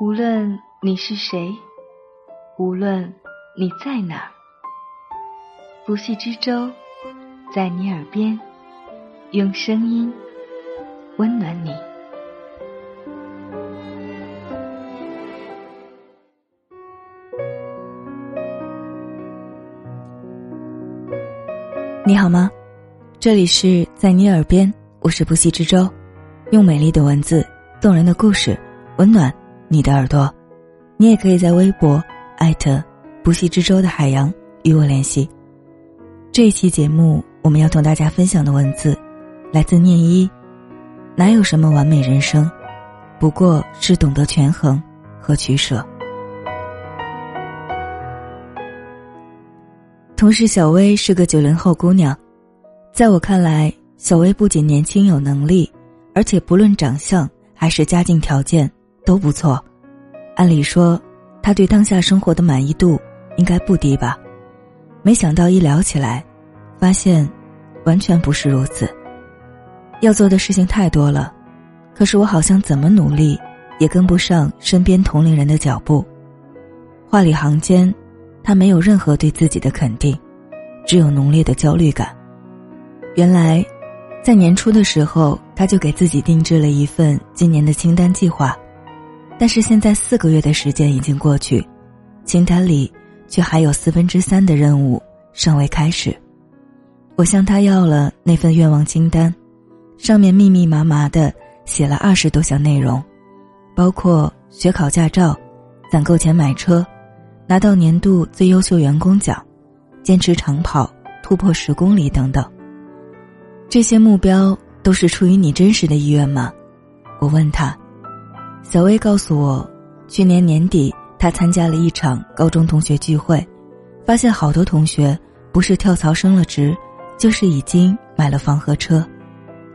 无论你是谁，无论你在哪儿，不系之舟在你耳边，用声音温暖你。你好吗？这里是在你耳边，我是不息之舟，用美丽的文字、动人的故事，温暖你的耳朵。你也可以在微博艾特不系之舟的海洋与我联系。这一期节目，我们要同大家分享的文字来自念一。哪有什么完美人生，不过是懂得权衡和取舍。同事小薇是个九零后姑娘，在我看来，小薇不仅年轻有能力，而且不论长相还是家境条件都不错。按理说，他对当下生活的满意度应该不低吧？没想到一聊起来，发现完全不是如此。要做的事情太多了，可是我好像怎么努力也跟不上身边同龄人的脚步。话里行间。他没有任何对自己的肯定，只有浓烈的焦虑感。原来，在年初的时候，他就给自己定制了一份今年的清单计划，但是现在四个月的时间已经过去，清单里却还有四分之三的任务尚未开始。我向他要了那份愿望清单，上面密密麻麻的写了二十多项内容，包括学考驾照、攒够钱买车。拿到年度最优秀员工奖，坚持长跑突破十公里等等。这些目标都是出于你真实的意愿吗？我问他。小薇告诉我，去年年底她参加了一场高中同学聚会，发现好多同学不是跳槽升了职，就是已经买了房和车。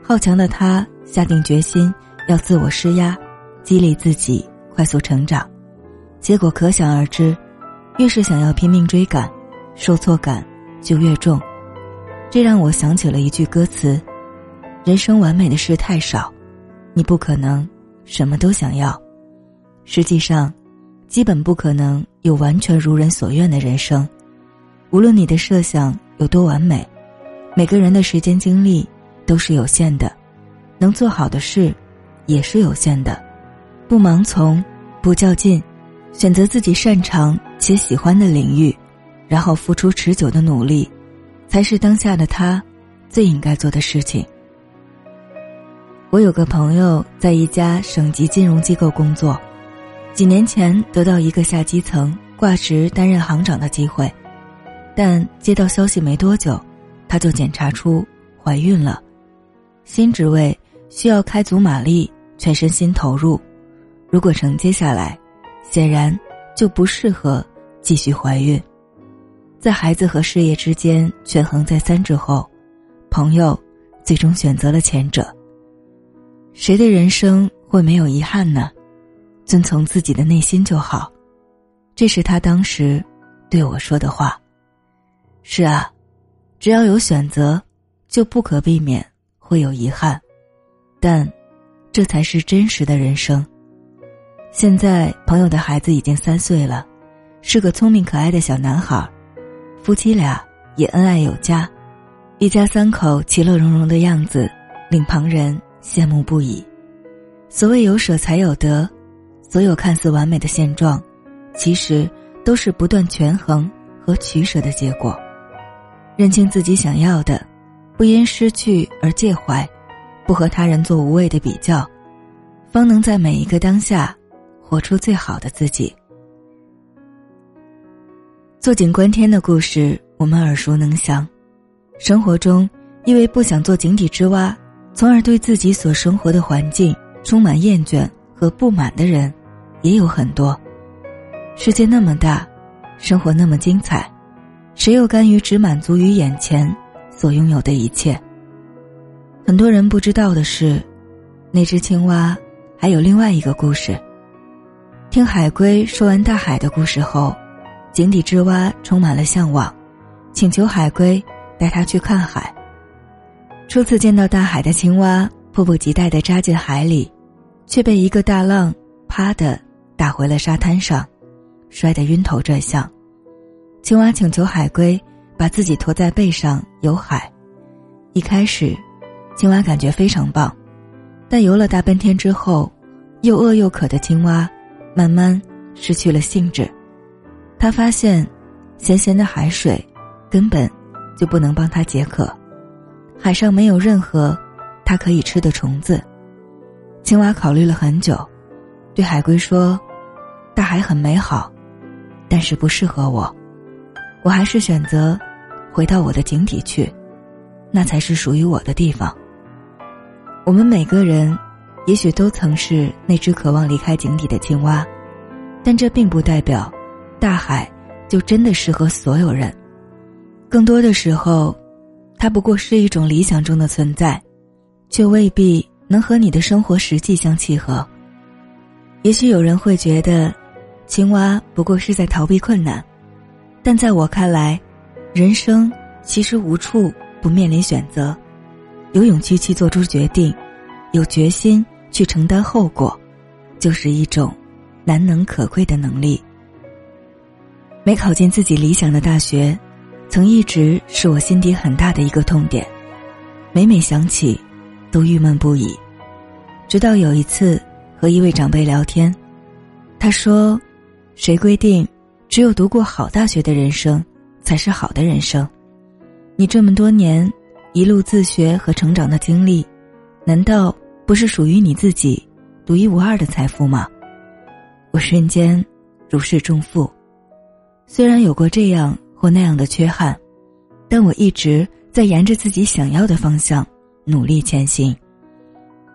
好强的他下定决心要自我施压，激励自己快速成长，结果可想而知。越是想要拼命追赶，受挫感就越重。这让我想起了一句歌词：“人生完美的事太少，你不可能什么都想要。实际上，基本不可能有完全如人所愿的人生。无论你的设想有多完美，每个人的时间精力都是有限的，能做好的事也是有限的。不盲从，不较劲，选择自己擅长。”且喜欢的领域，然后付出持久的努力，才是当下的他最应该做的事情。我有个朋友在一家省级金融机构工作，几年前得到一个下基层挂职担任行长的机会，但接到消息没多久，他就检查出怀孕了。新职位需要开足马力，全身心投入，如果承接下来，显然就不适合。继续怀孕，在孩子和事业之间权衡再三之后，朋友最终选择了前者。谁的人生会没有遗憾呢？遵从自己的内心就好，这是他当时对我说的话。是啊，只要有选择，就不可避免会有遗憾，但这才是真实的人生。现在朋友的孩子已经三岁了。是个聪明可爱的小男孩，夫妻俩也恩爱有加，一家三口其乐融融的样子令旁人羡慕不已。所谓有舍才有得，所有看似完美的现状，其实都是不断权衡和取舍的结果。认清自己想要的，不因失去而介怀，不和他人做无谓的比较，方能在每一个当下，活出最好的自己。坐井观天的故事，我们耳熟能详。生活中，因为不想做井底之蛙，从而对自己所生活的环境充满厌倦和不满的人，也有很多。世界那么大，生活那么精彩，谁又甘于只满足于眼前所拥有的一切？很多人不知道的是，那只青蛙还有另外一个故事。听海龟说完大海的故事后。井底之蛙充满了向往，请求海龟带他去看海。初次见到大海的青蛙迫不及待地扎进海里，却被一个大浪啪的打回了沙滩上，摔得晕头转向。青蛙请求海龟把自己驮在背上游海。一开始，青蛙感觉非常棒，但游了大半天之后，又饿又渴的青蛙慢慢失去了兴致。他发现，咸咸的海水根本就不能帮他解渴，海上没有任何它可以吃的虫子。青蛙考虑了很久，对海龟说：“大海很美好，但是不适合我。我还是选择回到我的井底去，那才是属于我的地方。”我们每个人，也许都曾是那只渴望离开井底的青蛙，但这并不代表，大海就真的适合所有人。更多的时候，它不过是一种理想中的存在，却未必。能和你的生活实际相契合。也许有人会觉得，青蛙不过是在逃避困难，但在我看来，人生其实无处不面临选择。有勇气去做出决定，有决心去承担后果，就是一种难能可贵的能力。没考进自己理想的大学，曾一直是我心底很大的一个痛点，每每想起，都郁闷不已。直到有一次和一位长辈聊天，他说：“谁规定只有读过好大学的人生才是好的人生？你这么多年一路自学和成长的经历，难道不是属于你自己独一无二的财富吗？”我瞬间如释重负。虽然有过这样或那样的缺憾，但我一直在沿着自己想要的方向努力前行。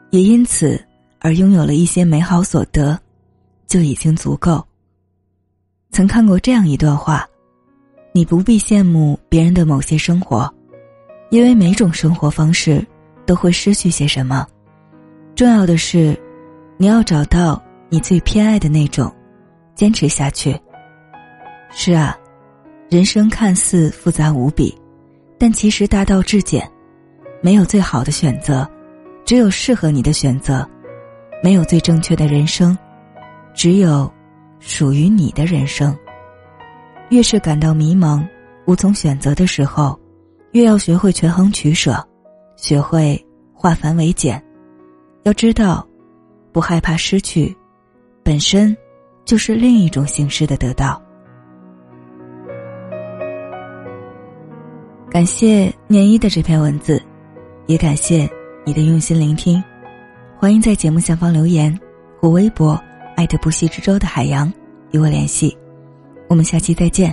也因此而拥有了一些美好所得，就已经足够。曾看过这样一段话：你不必羡慕别人的某些生活，因为每种生活方式都会失去些什么。重要的是，你要找到你最偏爱的那种，坚持下去。是啊，人生看似复杂无比，但其实大道至简，没有最好的选择。只有适合你的选择，没有最正确的人生，只有属于你的人生。越是感到迷茫、无从选择的时候，越要学会权衡取舍，学会化繁为简。要知道，不害怕失去，本身就是另一种形式的得到。感谢念一的这篇文字，也感谢。你的用心聆听，欢迎在节目下方留言或微博艾特不息之舟的海洋与我联系，我们下期再见，